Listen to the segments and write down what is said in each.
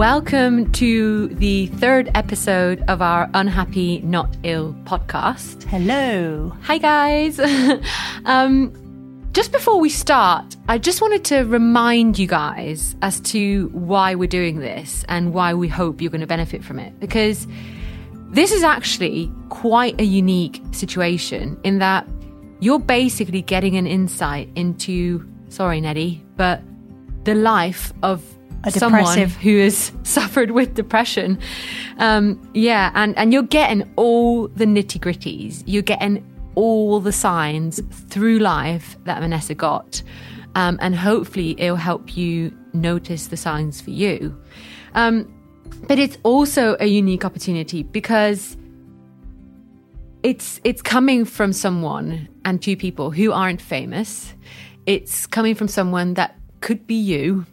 Welcome to the third episode of our Unhappy Not Ill podcast. Hello. Hi, guys. um, just before we start, I just wanted to remind you guys as to why we're doing this and why we hope you're going to benefit from it. Because this is actually quite a unique situation in that you're basically getting an insight into, sorry, Neddy, but the life of A someone depressive- who has suffered with depression. Um, yeah, and, and you're getting all the nitty gritties. You're getting all the signs through life that Vanessa got. Um, and hopefully it'll help you notice the signs for you. Um, but it's also a unique opportunity because it's it's coming from someone and two people who aren't famous. It's coming from someone that could be you,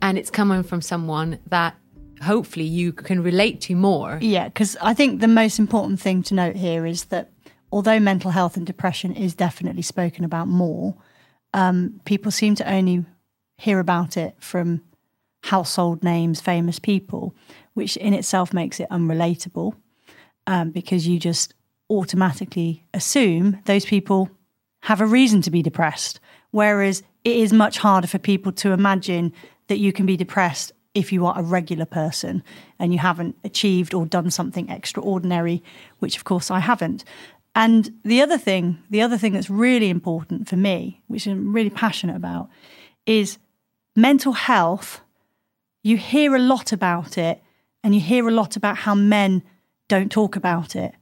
and it's coming from someone that hopefully you can relate to more. Yeah, because I think the most important thing to note here is that although mental health and depression is definitely spoken about more, um, people seem to only hear about it from household names, famous people, which in itself makes it unrelatable um, because you just automatically assume those people have a reason to be depressed. Whereas it is much harder for people to imagine that you can be depressed if you are a regular person and you haven't achieved or done something extraordinary, which of course I haven't. And the other thing, the other thing that's really important for me, which I'm really passionate about, is mental health. You hear a lot about it and you hear a lot about how men don't talk about it.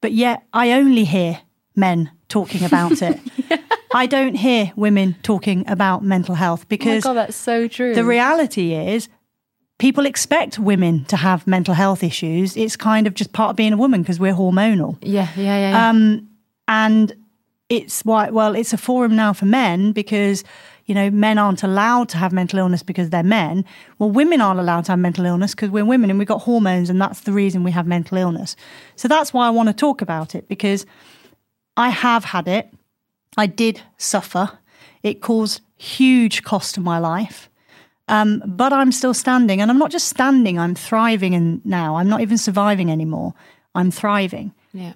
But yet I only hear men talking about it. I don't hear women talking about mental health because Oh because god, that's so true. the reality is people expect women to have mental health issues. It's kind of just part of being a woman because we're hormonal. yeah, yeah, yeah. yeah. Um, and it's why, well, it's a forum now for men because, you know, men aren't allowed to have mental illness because they're men. Well, women aren't allowed to have mental illness because we're women and we've got hormones and that's the reason we have mental illness. So that's why I want to talk about it because I have had it. I did suffer. It caused huge cost to my life. Um, but I'm still standing, and I'm not just standing. I'm thriving, and now I'm not even surviving anymore. I'm thriving. Yeah.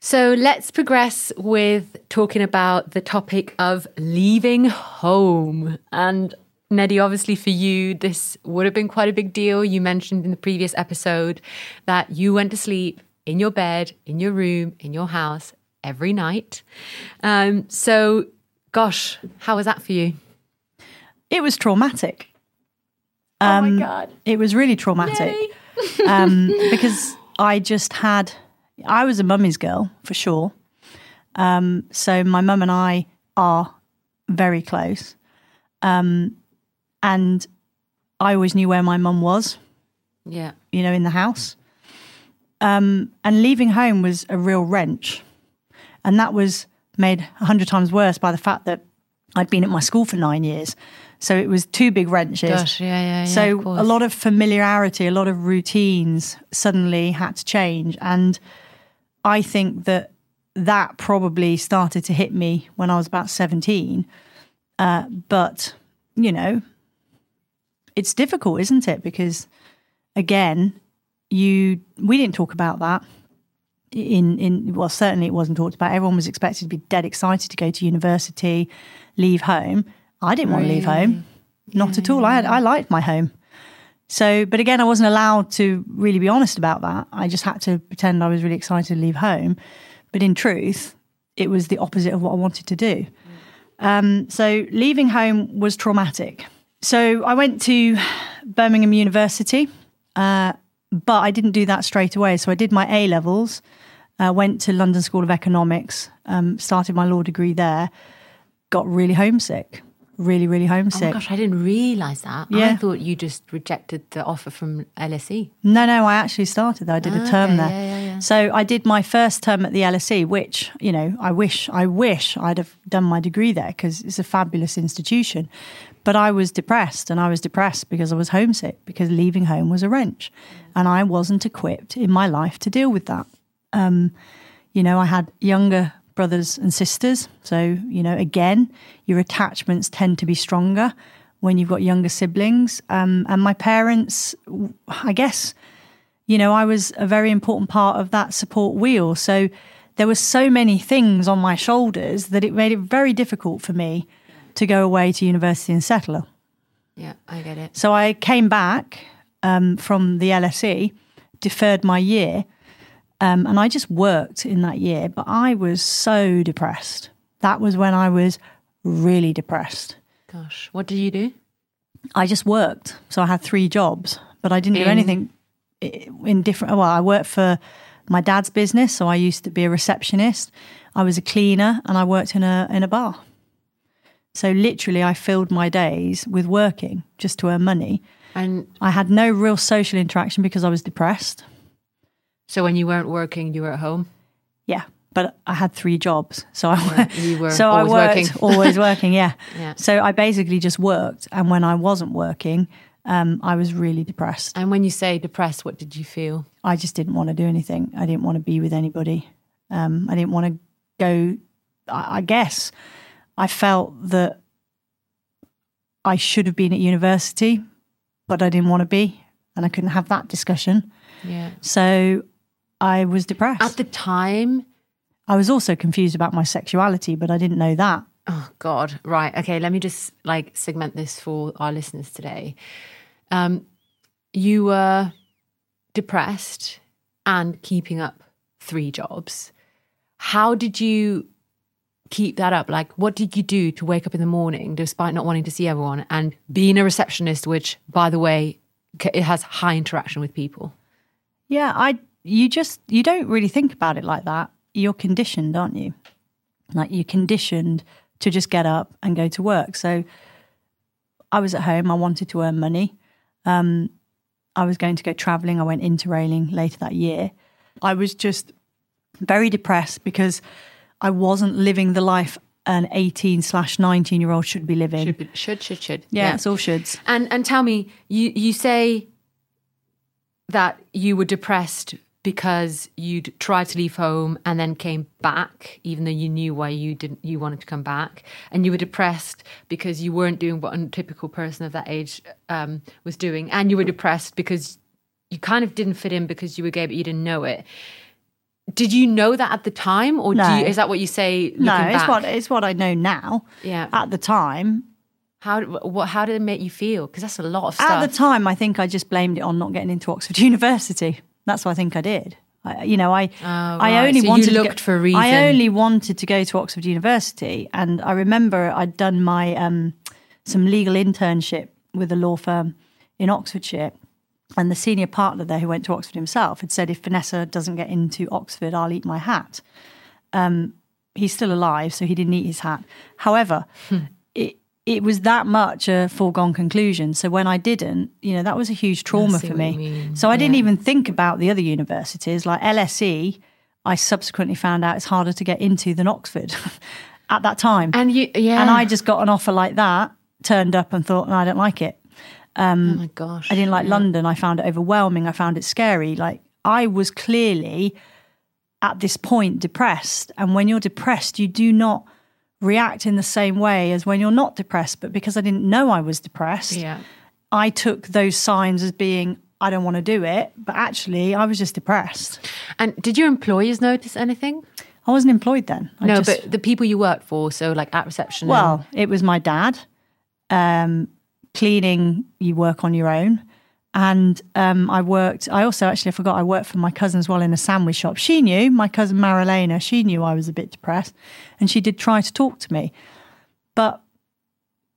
So let's progress with talking about the topic of leaving home. And Neddy, obviously for you, this would have been quite a big deal. You mentioned in the previous episode that you went to sleep in your bed, in your room, in your house every night. Um, so, gosh, how was that for you? It was traumatic. Um, oh my God. It was really traumatic um, because I just had. I was a mummy's girl for sure. Um, so my mum and I are very close, um, and I always knew where my mum was. Yeah. you know, in the house. Um, and leaving home was a real wrench. And that was made a hundred times worse by the fact that I'd been at my school for nine years. So it was two big wrenches. Gosh, yeah, yeah, yeah. so a lot of familiarity, a lot of routines suddenly had to change. And I think that that probably started to hit me when I was about 17. Uh, but, you know, it's difficult, isn't it? Because again, you we didn't talk about that in in well certainly it wasn't talked about. Everyone was expected to be dead excited to go to university leave home. I didn't want to leave home. Not at all. I had i liked my home. So but again i wasn't allowed to really be honest about that. I just had to pretend i was really excited to leave home. But in truth it was the opposite of what i wanted to do. Um, so leaving home was traumatic. So i went to birmingham university uh, but I didn't do that straight away. So I did my A levels, uh, went to London School of Economics, um, started my law degree there, got really homesick, really, really Oh homesick. gosh, I didn't realize that. Yeah. I thought you just rejected the offer from LSE. no, no, I actually started there. I did a term Okay, there. yeah, yeah, yeah. So I did my first term at the LSE, which, you know, I wish, I wish I'd have done my degree there because it's a fabulous institution. But I was depressed and I was depressed because I was homesick because leaving home was a wrench. And I wasn't equipped in my life to deal with that. Um, you know, I had younger brothers and sisters. So, you know, again, your attachments tend to be stronger when you've got younger siblings. Um, and my parents, I guess, you know, I was a very important part of that support wheel. So there were so many things on my shoulders that it made it very difficult for me to go away to university and settle. Yeah, I get it. So I came back um, from the LSE, deferred my year, um, and I just worked in that year. But I was so depressed. That was when I was really depressed. Gosh, what did you do? I just worked. So I had three jobs, but I didn't do anything in different. Well, I worked for my dad's business, so I used to be a receptionist. I was a cleaner, and I worked in a in a bar. So literally, I filled my days with working just to earn money. And I had no real social interaction because I was depressed. So when you weren't working, you were at home. Yeah, but I had three jobs, so I you were so I worked working. always working. Yeah. Yeah. So I basically just worked, and when I wasn't working, um, I was really depressed. And when you say depressed, what did you feel? I just didn't want to do anything. I didn't want to be with anybody. Um, I didn't want to go. I, I guess I felt that I should have been at university, but I didn't want to be, and I couldn't have that discussion. Yeah. So I was depressed. At the time, I was also confused about my sexuality, but I didn't know that. Oh God! Right. Okay. Let me just like segment this for our listeners today. Um, you were depressed and keeping up three jobs. How did you keep that up? Like, what did you do to wake up in the morning despite not wanting to see everyone and being a receptionist, which, by the way, it has high interaction with people? Yeah, I you just you don't really think about it like that. You're conditioned, aren't you? Like you're conditioned to just get up and go to work. So I was at home. I wanted to earn money. Um, I was going to go traveling. I went interrailing later that year. I was just very depressed because I wasn't living the life an 18 slash 19 year old should be living. Should, be- should, should, should. yeah, it's all shoulds. And and tell me, you you say that you were depressed because you'd tried to leave home and then came back, even though you knew why you didn't you wanted to come back, and you were depressed because you weren't doing what a typical person of that age um, was doing, and you were depressed because you kind of didn't fit in because you were gay, but you didn't know it. Did you know that at the time, or do No. you, is that what you say? Looking No, back? it's what it's what I know now. Yeah. At the time, How what? How did it make you feel? Because that's a lot of stuff. At the time, I think I just blamed it on not getting into Oxford University. That's what I think I did. I, you know, I I Oh, right. only So wanted to go- for a reason. I only wanted to go to Oxford University, and I remember I'd done my um, some legal internship with a law firm in Oxfordshire. And the senior partner there, who went to Oxford himself, had said, "If Vanessa doesn't get into Oxford, I'll eat my hat." Um, he's still alive, so he didn't eat his hat. However, Hmm. It was that much a foregone conclusion. So when I didn't, you know, that was a huge trauma for me. So I didn't even think about the other universities like LSE. I subsequently found out it's harder to get into than Oxford at that time. and you, yeah. And I just got an offer like that, turned up and thought, no, I don't like it. Um, oh my gosh, I didn't like London. I found it overwhelming. I found it scary. Like I was clearly at this point depressed. And when you're depressed, you do not react in the same way as when you're not depressed. But because I didn't know I was depressed, Yeah. I took those signs as being, I don't want to do it. But actually, I was just depressed. And did your employers notice anything? I wasn't employed then. I no, just- but the people you worked for, so like at reception. Well, it was my dad. Um, cleaning, you work on your own. And um, I worked, I also actually I forgot I worked for my cousin as well in a sandwich shop. She knew, my cousin Marilena, she knew I was a bit depressed and she did try to talk to me. But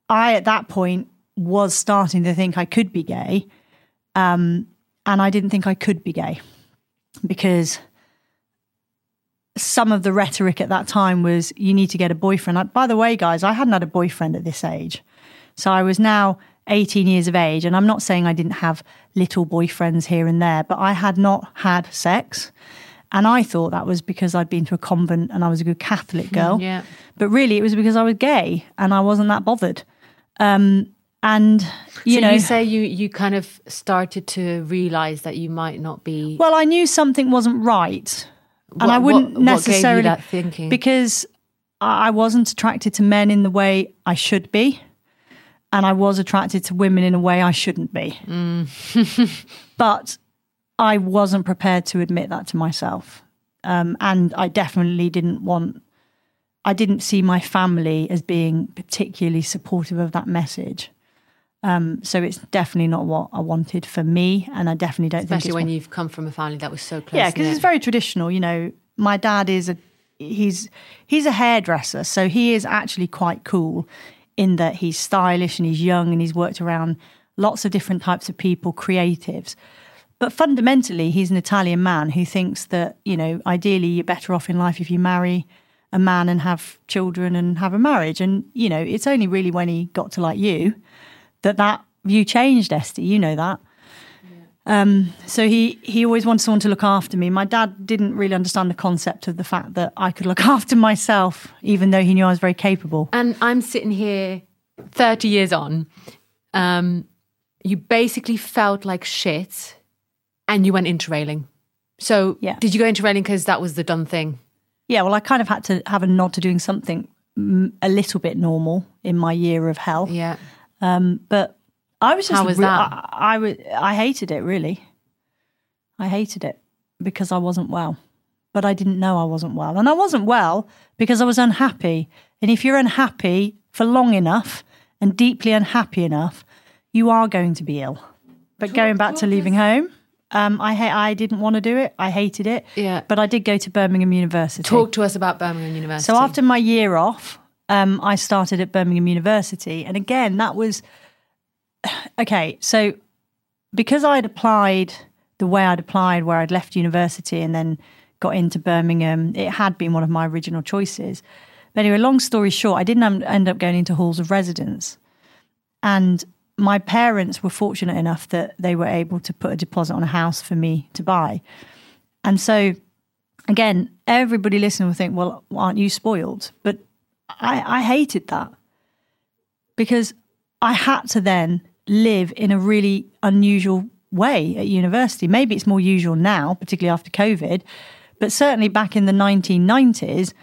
I, at that point, was starting to think I could be gay. Um, and I didn't think I could be gay because some of the rhetoric at that time was you need to get a boyfriend. I- By the way, guys, I hadn't had a boyfriend at this age. So I was now 18 years of age. And I'm not saying I didn't have little boyfriends here and there, but I had not had sex. And I thought that was because I'd been to a convent and I was a good Catholic girl. yeah. But really, it was because I was gay and I wasn't that bothered. Um, and, you so know. you say you you kind of started to realize that you might not be. Well, I knew something wasn't right, and What- I wouldn't what- what necessarily that thinking? because I wasn't attracted to men in the way I should be. And I was attracted to women in a way I shouldn't be. but I wasn't prepared to admit that to myself. Um, and I definitely didn't want, I didn't see my family as being particularly supportive of that message. Um, so it's definitely not what I wanted for me. And I definitely don't think Especially when what- you've come from a family that was so close. yeah, because it's very traditional. You know, my dad is a he's he's a hairdresser, so he is actually quite cool in that he's stylish and he's young and he's worked around lots of different types of people, creatives. But fundamentally, he's an Italian man who thinks that you know, ideally, you're better off in life if you marry a man and have children and have a marriage. And you know, it's only really when he got to like you that that view changed, Esty. You know that. Um, so he he always wanted someone to look after me. My dad didn't really understand the concept of the fact that I could look after myself, even though he knew I was very capable. And I'm sitting here 30 years on. Um, you basically felt like shit and you went interrailing. So, Yeah. did you go interrailing because that was the done thing? Yeah, well, I kind of had to have a nod to doing something a little bit normal in my year of hell. Yeah. But I was just How was re- that? I, I was I hated it really. I hated it because I wasn't well. But I didn't know I wasn't well. And I wasn't well because I was unhappy. And if you're unhappy for long enough and deeply unhappy enough, you are going to be ill. But going back to leaving home, um, I ha- I didn't want to do it. I hated it. Yeah. But I did go to Birmingham University. Talk to us about Birmingham University. So after my year off, um, I started at Birmingham University, and again, that was okay. So because I'd applied the way I'd applied, where I'd left university and then got into Birmingham, it had been one of my original choices. But anyway, long story short, I didn't end up going into halls of residence, and my parents were fortunate enough that they were able to put a deposit on a house for me to buy, and so again, everybody listening will think, well, aren't you spoiled? But I, I hated that because I had to then live in a really unusual way at university. Maybe it's more usual now, particularly after COVID, but certainly back in the 1990s,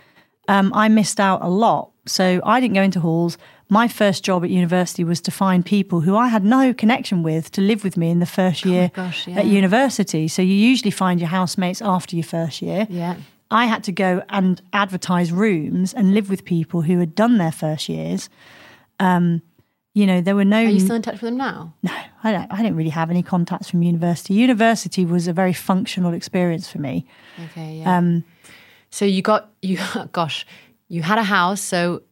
um, I missed out a lot. So I didn't go into halls. My first job at university was to find people who I had no connection with to live with me in the first year gosh, yeah. at university. So you usually find your housemates after your first year. Yeah. I had to go and advertise rooms and live with people who had done their first years. Um, you know, there were no. Are you still in touch with them now? no, I don't. I didn't really have any contacts from university. University was a very functional experience for me. Okay, yeah. Um, so you got you gosh, you had a house, so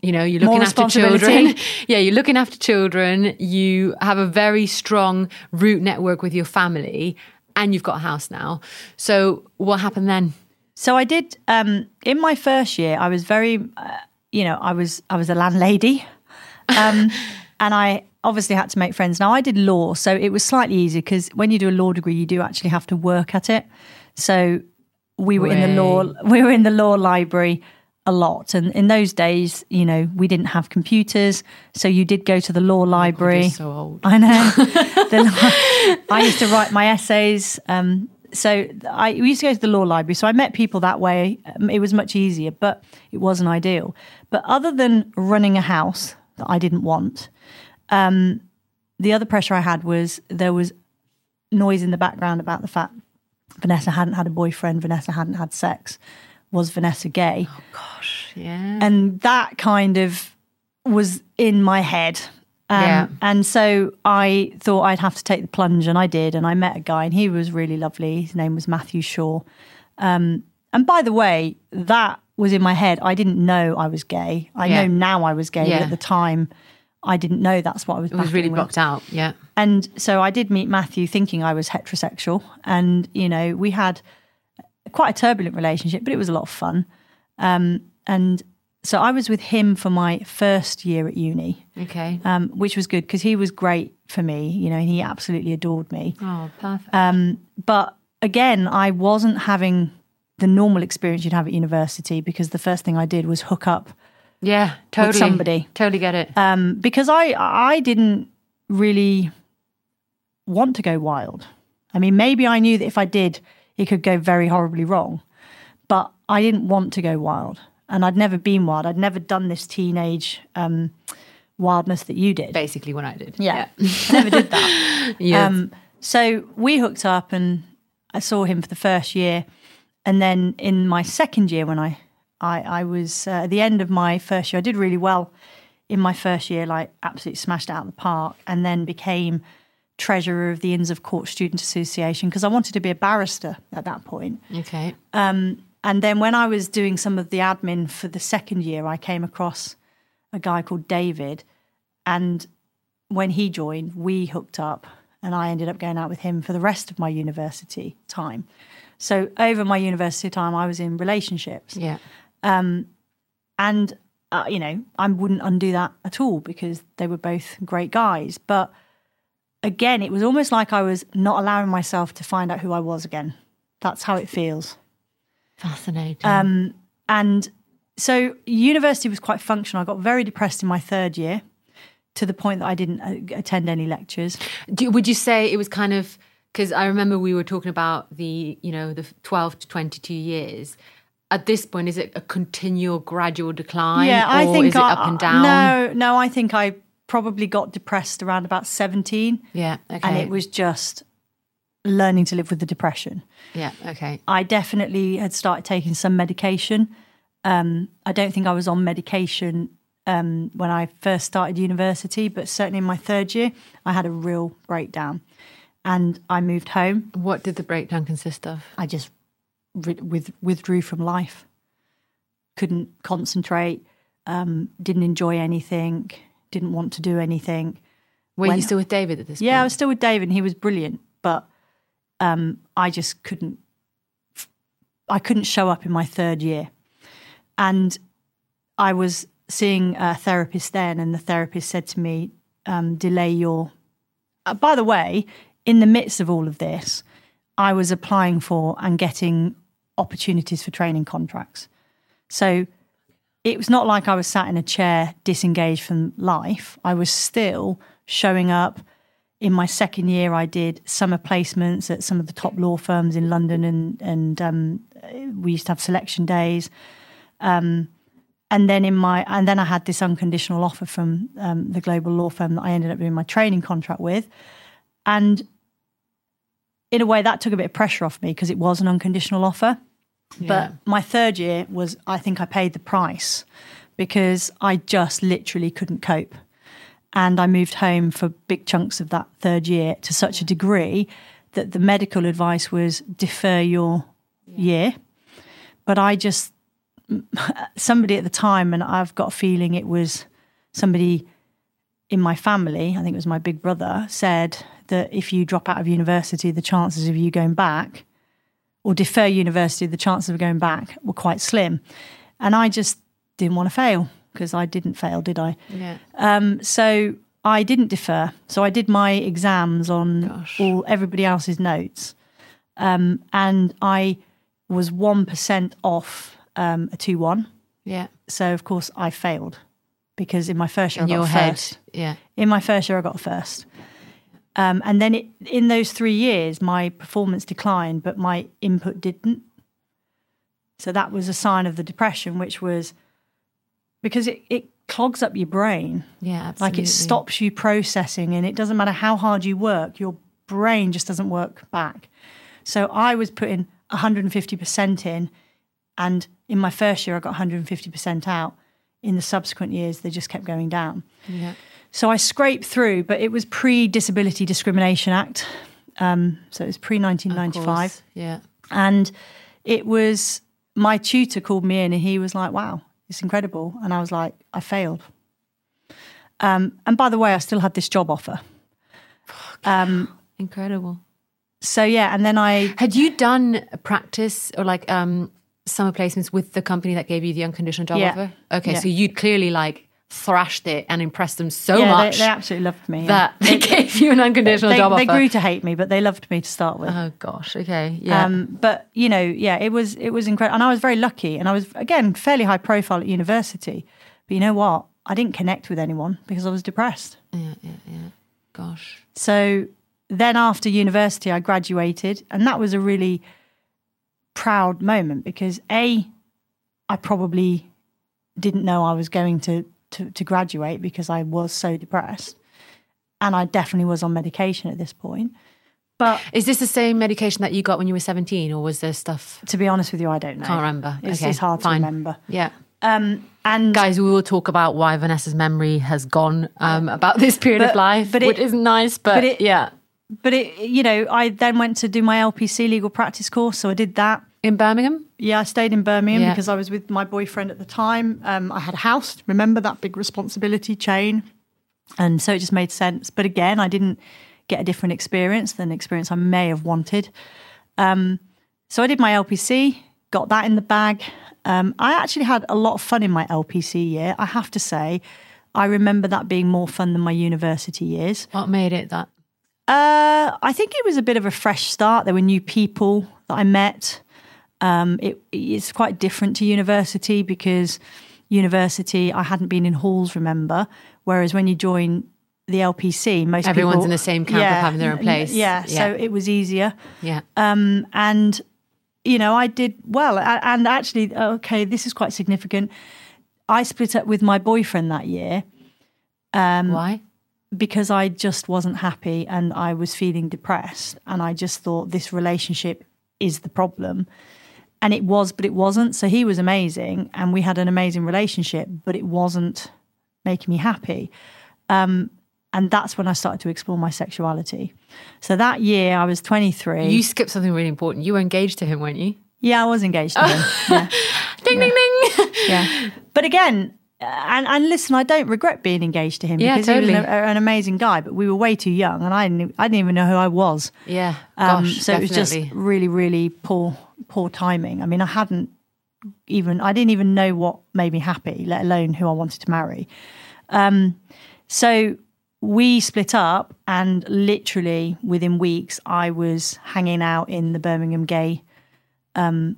you know, you're looking after children. yeah, you're looking after children. You have a very strong root network with your family, and you've got a house now. So what happened then? So I did. Um, in my first year, I was very, uh, you know, I was I was a landlady, um, and I obviously had to make friends. Now I did law, so it was slightly easier because when you do a law degree, you do actually have to work at it. So we were in the law. We were in the law library a lot, and in those days, you know, we didn't have computers, so you did go to the law library. You're so old. I know. The I used to write my essays. Um, so I we used to go to the law library. So I met people that way. Um, It was much easier, but it wasn't ideal. But other than running a house that I didn't want, um, the other pressure I had was there was noise in the background about the fact Vanessa hadn't had a boyfriend, Vanessa hadn't had sex. Was Vanessa gay? Oh, Gosh, yeah. and that kind of was in my head. Um, Yeah. And so I thought I'd have to take the plunge, and I did. And I met a guy, and he was really lovely. His name was Matthew Shaw. Um, and by the way, that was in my head. I didn't know I was gay. I Yeah. know now I was gay, Yeah. but at the time, I didn't know that's what I was. it was really with. blocked out. Yeah. And so I did meet Matthew thinking I was heterosexual. And, you know, we had quite a turbulent relationship, but it was a lot of fun. Um, and so I was with him for my first year at uni, Okay. um, which was good because he was great for me, you know, he absolutely adored me. oh, perfect. But again, I wasn't having the normal experience you'd have at university because the first thing I did was hook up yeah, totally. somebody. Totally get it. um, because I I didn't really want to go wild. I mean, maybe I knew that if I did, it could go very horribly wrong, but I didn't want to go wild, and I'd never been wild. I'd never done this teenage um, wildness that you did. Basically, what I did. Yeah, I never did that. Yeah. Um, so we hooked up, and I saw him for the first year, and then in my second year, when I I, I was uh, at the end of my first year, I did really well in my first year, like absolutely smashed out of the park, and then became treasurer of the Inns of Court Student Association because I wanted to be a barrister at that point. okay. And then when I was doing some of the admin for the second year, I came across a guy called David. And when he joined, we hooked up and I ended up going out with him for the rest of my university time. So over my university time, I was in relationships. yeah. And, uh, you know, I wouldn't undo that at all because they were both great guys. But again, it was almost like I was not allowing myself to find out who I was again. That's how it feels. Fascinating. Um, and so university was quite functional. I got very depressed in my third year to the point that I didn't uh, attend any lectures. Do, would you say it was kind of because I remember we were talking about the you know the twelve to twenty two years. At this point, is it a continual, gradual decline? yeah, I or think is it I, up and down. No, no, I think I probably got depressed around about 17 Yeah. Okay. and it was just learning to live with the depression. Yeah. Okay. I definitely had started taking some medication. Um, I don't think I was on medication um, when I first started university, but certainly in my third year, I had a real breakdown. And I moved home. What did the breakdown consist of? I just with, withdrew from life. Couldn't concentrate. Um, didn't enjoy anything. Didn't want to do anything. Were When- you still with David at this point? Yeah, I was still with David, and he was brilliant, but um, I just couldn't. I couldn't show up in my third year, and I was seeing a therapist then, and the therapist said to me, um, "Delay your." Uh, by the way, in the midst of all of this, I was applying for and getting opportunities for training contracts. So it was not like I was sat in a chair disengaged from life. I was still showing up. In my second year, I did summer placements at some of the top law firms in London, and and um, we used to have selection days. Um, and then in my and then I had this unconditional offer from um, the global law firm that I ended up doing my training contract with, and in a way that took a bit of pressure off me because it was an unconditional offer. But my third year was, I think I paid the price because I just literally couldn't cope. And I moved home for big chunks of that third year to such a degree that the medical advice was defer your year. But I just, somebody at the time, and I've got a feeling it was somebody in my family, I think it was my big brother, said that if you drop out of university, the chances of you going back or defer university, the chances of going back were quite slim. And I just didn't want to fail because I didn't fail, did I? Yeah. Um, so I didn't defer. So I did my exams on Gosh. all everybody else's notes, um, and I was one percent off um, a two one. Yeah. So of course I failed because in my first year In I got your a head. first. Yeah. In my first year, I got a first. Um, and then it, in those three years, my performance declined, but my input didn't. So that was a sign of the depression, which was because it, it clogs up your brain. Yeah. Absolutely. Like it stops you processing, and it doesn't matter how hard you work, your brain just doesn't work back. So I was putting 150% in, and in my first year, I got 150% out. In the subsequent years, they just kept going down. Yeah. So I scraped through, but it was pre Disability Discrimination Act. Um, so it was pre 1995. Yeah. And it was my tutor called me in and he was like, wow, it's incredible. And I was like, I failed. Um, and by the way, I still had this job offer. Um, Incredible. so yeah, and then I Had you done a practice or like um summer placements with the company that gave you the unconditional job Yeah. offer? Okay, Yeah. so you'd clearly like thrashed it and impressed them so yeah, much they, they absolutely loved me. yeah. that they gave you an unconditional they, job they offer. grew to hate me, but they loved me to start with. oh gosh. Okay. Yeah. Um, but you know, yeah, it was it was incredible, and I was very lucky, and I was again fairly high profile at university. But you know what? I didn't connect with anyone because I was depressed. yeah. Yeah. Yeah. Gosh. So then after university, I graduated, and that was a really proud moment because a, I probably didn't know I was going to to, to graduate because I was so depressed. And I definitely was on medication at this point. But Is this the same medication that you got when you were 17, or was there stuff? to be honest with you, I don't know. Can't remember. It's, Okay, it's hard fine. to remember. Yeah. Um, and Guys, we will talk about why Vanessa's memory has gone um, about this period of life, but it- which isn't nice, but, but it- yeah. but it, you know, I then went to do my LPC legal practice course, so I did that. In Birmingham? Yeah, I stayed in Birmingham Yeah. because I was with my boyfriend at the time. Um, I had a house. Remember that big responsibility chain, and so it just made sense. But again, I didn't get a different experience than the experience I may have wanted. Um, so I did my LPC, got that in the bag. Um, I actually had a lot of fun in my LPC year. I have to say, I remember that being more fun than my university years. What made it that? Uh, I think it was a bit of a fresh start. There were new people that I met. Um, it, it's quite different to university because university, I hadn't been in halls, remember? Whereas when you join the LPC, most Everyone's people, in the same camp of having their own place. Yeah, so it was easier. Yeah. Um, and you know, I did well. And actually, okay, this is quite significant. I split up with my boyfriend that year Um, Why? because I just wasn't happy and I was feeling depressed. And I just thought this relationship is the problem. And it was, but it wasn't. So he was amazing and we had an amazing relationship, but it wasn't making me happy. Um, and that's when I started to explore my sexuality. So that year I was 23. You skipped something really important. You were engaged to him, weren't you? yeah, I was engaged to him. Yeah. Ding, ding, ding. yeah. But again, and, and listen, I don't regret being engaged to him Yeah, because he was an, an amazing guy, but we were way too young and I didn't, I didn't even know who I was. yeah. Um, Gosh, so it was just really, really poor, poor timing. I mean, I hadn't even, I didn't even know what made me happy, let alone who I wanted to marry. Um, so we split up, and literally within weeks, I was hanging out in the Birmingham gay um,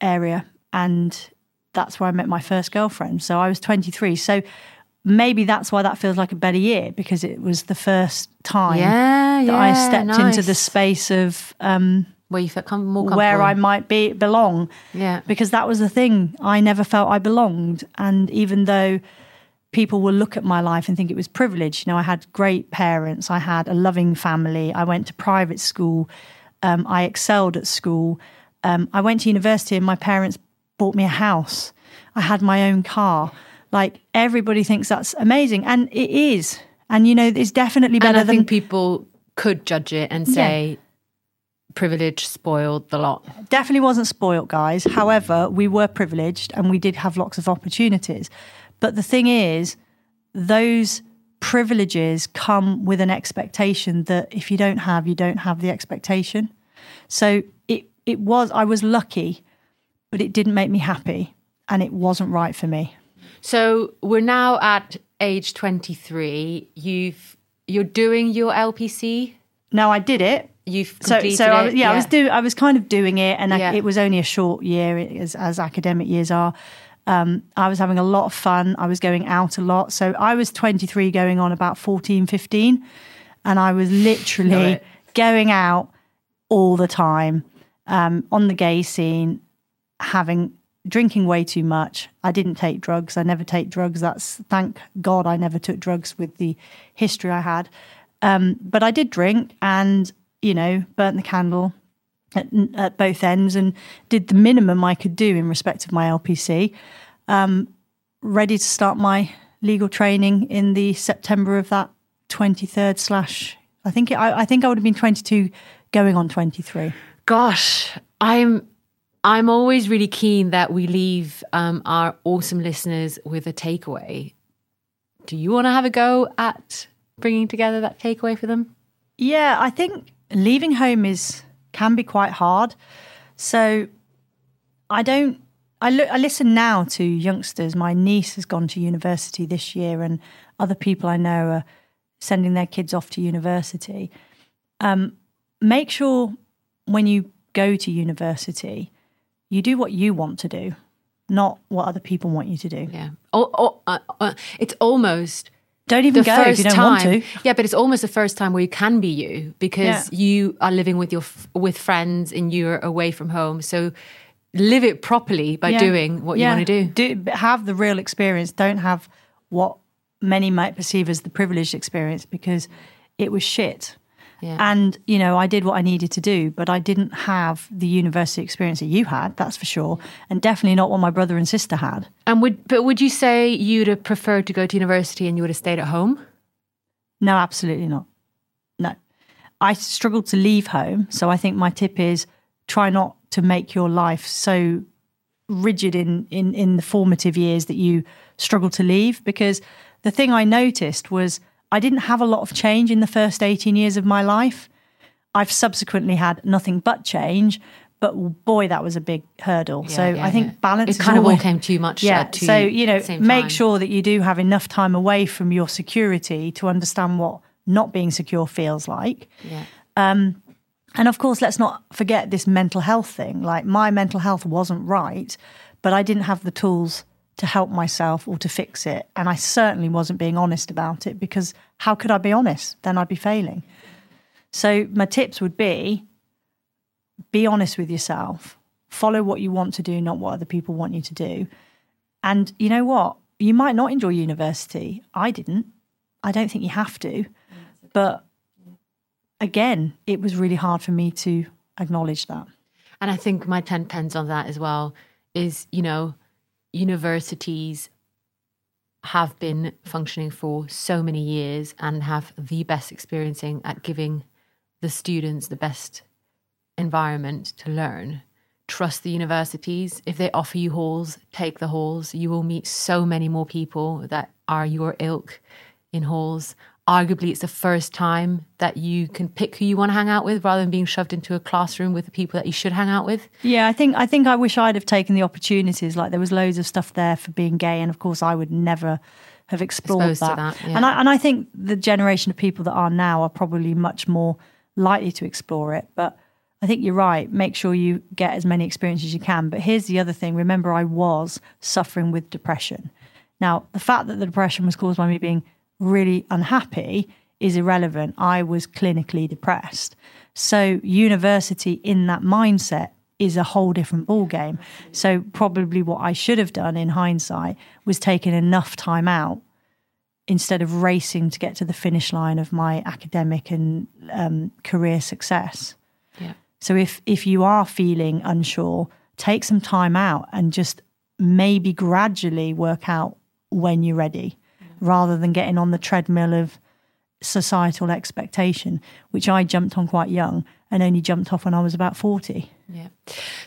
area, and that's where I met my first girlfriend. So I was 23. So maybe that's why that feels like a better year because it was the first time yeah, yeah. that I stepped into the space of um, where you felt com- more comfortable. where I might be belong. Yeah. Because that was the thing. I never felt I belonged. And even though people will look at my life and think it was privilege, you know, I had great parents, I had a loving family, I went to private school, um, I excelled at school. Um, I went to university and my parents bought me a house. I had my own car. Like everybody thinks that's amazing. And it is. And you know, it's definitely better and I than think people could judge it and say privilege spoiled the lot. definitely wasn't spoilt, guys. However, we were privileged and we did have lots of opportunities. But the thing is, those privileges come with an expectation that if you don't have, you don't have the expectation. So it it was I was lucky, but it didn't make me happy and it wasn't right for me. So we're now at age 23. You've you're doing your LPC. Now I did it. You've So, completed so I, it. was- yeah, I was do I was kind of doing it, and I- it was only a short year, as, as academic years are. Um, I was having a lot of fun. I was going out a lot. So I was 23, going on about 14, 15, and I was literally going out all the time um, on the gay scene, having drinking way too much. I didn't take drugs. I never take drugs. That's thank God I never took drugs with the history I had. Um, but I did drink and you know burnt the candle at, at both ends and did the minimum I could do in respect of my LPC. Um, ready to start my legal training in the September of that 23rd slash. I think I, I think I would have been 22 going on 23. Gosh, I'm I'm always really keen that we leave um, our awesome listeners with a takeaway. Do you want to have a go at bringing together that takeaway for them? Yeah, I think leaving home is can be quite hard. So I don't. I listen now to youngsters. My niece has gone to university this year, and other people I know are sending their kids off to university. Um, make sure when you go to university, you do what you want to do, not what other people want you to do. Yeah. Oh, oh, uh, uh, it's almost Don't even the go if first you don't time. want to. Yeah, but it's almost the first time where you can be you because Yeah. you are living with your f- with friends and you're away from home. So live it properly by Yeah. doing what Yeah. you want to do. do. Have the real experience. Don't have what many might perceive as the privileged experience because it was shit. Yeah. And, you know, I did what I needed to do, but I didn't have the university experience that you had, that's for sure. And definitely not what my brother and sister had. And would but would you say you'd have preferred to go to university and you would have stayed at home? No, absolutely not. No. I struggled to leave home. So I think my tip is try not to make your life so rigid in, in, in the formative years that you struggle to leave. Because the thing I noticed was I didn't have a lot of change in the first 18 years of my life. I've subsequently had nothing but change. But boy, that was a big hurdle. so yeah, I think yeah. balance It kind of all came too much. yeah. at too so you know, make time. sure that you do have enough time away from your security to understand what not being secure feels like. Yeah. Um, and of course, let's not forget this mental health thing. Like my mental health wasn't right, but I didn't have the tools to help myself or to fix it. And I certainly wasn't being honest about it because how could I be honest? Then I'd be failing. So my tips would be be honest with yourself. Follow what you want to do, not what other people want you to do. And you know what? You might not enjoy university. I didn't. I don't think you have to. But again, it was really hard for me to acknowledge that. And I think my 10 pence on that as well is, you know, universities have been functioning for so many years and have the best experiencing at giving the students the best environment to learn. Trust the universities. If they offer you halls, take the halls. You will meet so many more people that are your ilk in halls. Arguably, it's the first time that you can pick who you want to hang out with rather than being shoved into a classroom with the people that you should hang out with. Yeah, I think I think I wish I'd have taken the opportunities. Like there was loads of stuff there for being gay, and of course I would never have explored Exposed that. that, yeah. And I and I think the generation of people that are now are probably much more likely to explore it. But I think you're right. Make sure you get as many experiences as you can. But here's the other thing. Remember, I was suffering with depression. Now, the fact that the depression was caused by me being really unhappy is irrelevant. I was clinically depressed. So university in that mindset is a whole different ballgame. So probably what I should have done in hindsight was taken enough time out instead of racing to get to the finish line of my academic and um, career success. Yeah. So if if you are feeling unsure, take some time out and just maybe gradually work out when you're ready, rather than getting on the treadmill of societal expectation, which I jumped on quite young and only jumped off when I was about forty. Yeah.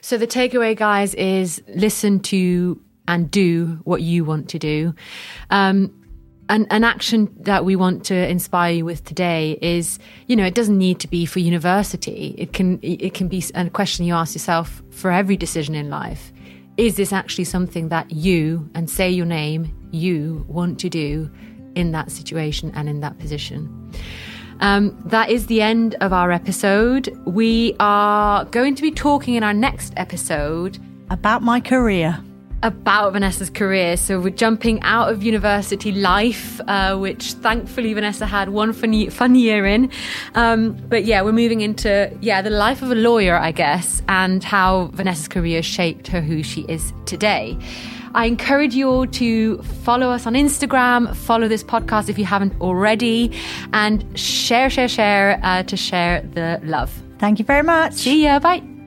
So the takeaway, guys, is listen to and do what you want to do. Um, an, an action that we want to inspire you with today is, you know, it doesn't need to be for university. It can it can be a question you ask yourself for every decision in life. Is this actually something that you and say your name you want to do in that situation and in that position? Um, that is the end of our episode. We are going to be talking in our next episode About my career. about Vanessa's career. So we're jumping out of university life, uh, which thankfully Vanessa had one fun, fun year in. Um, but yeah, we're moving into yeah the life of a lawyer, I guess, and how Vanessa's career shaped her who she is today. I encourage you all to follow us on Instagram, follow this podcast if you haven't already, and share, share, share uh, to share the love. Thank you very much. See ya. Bye.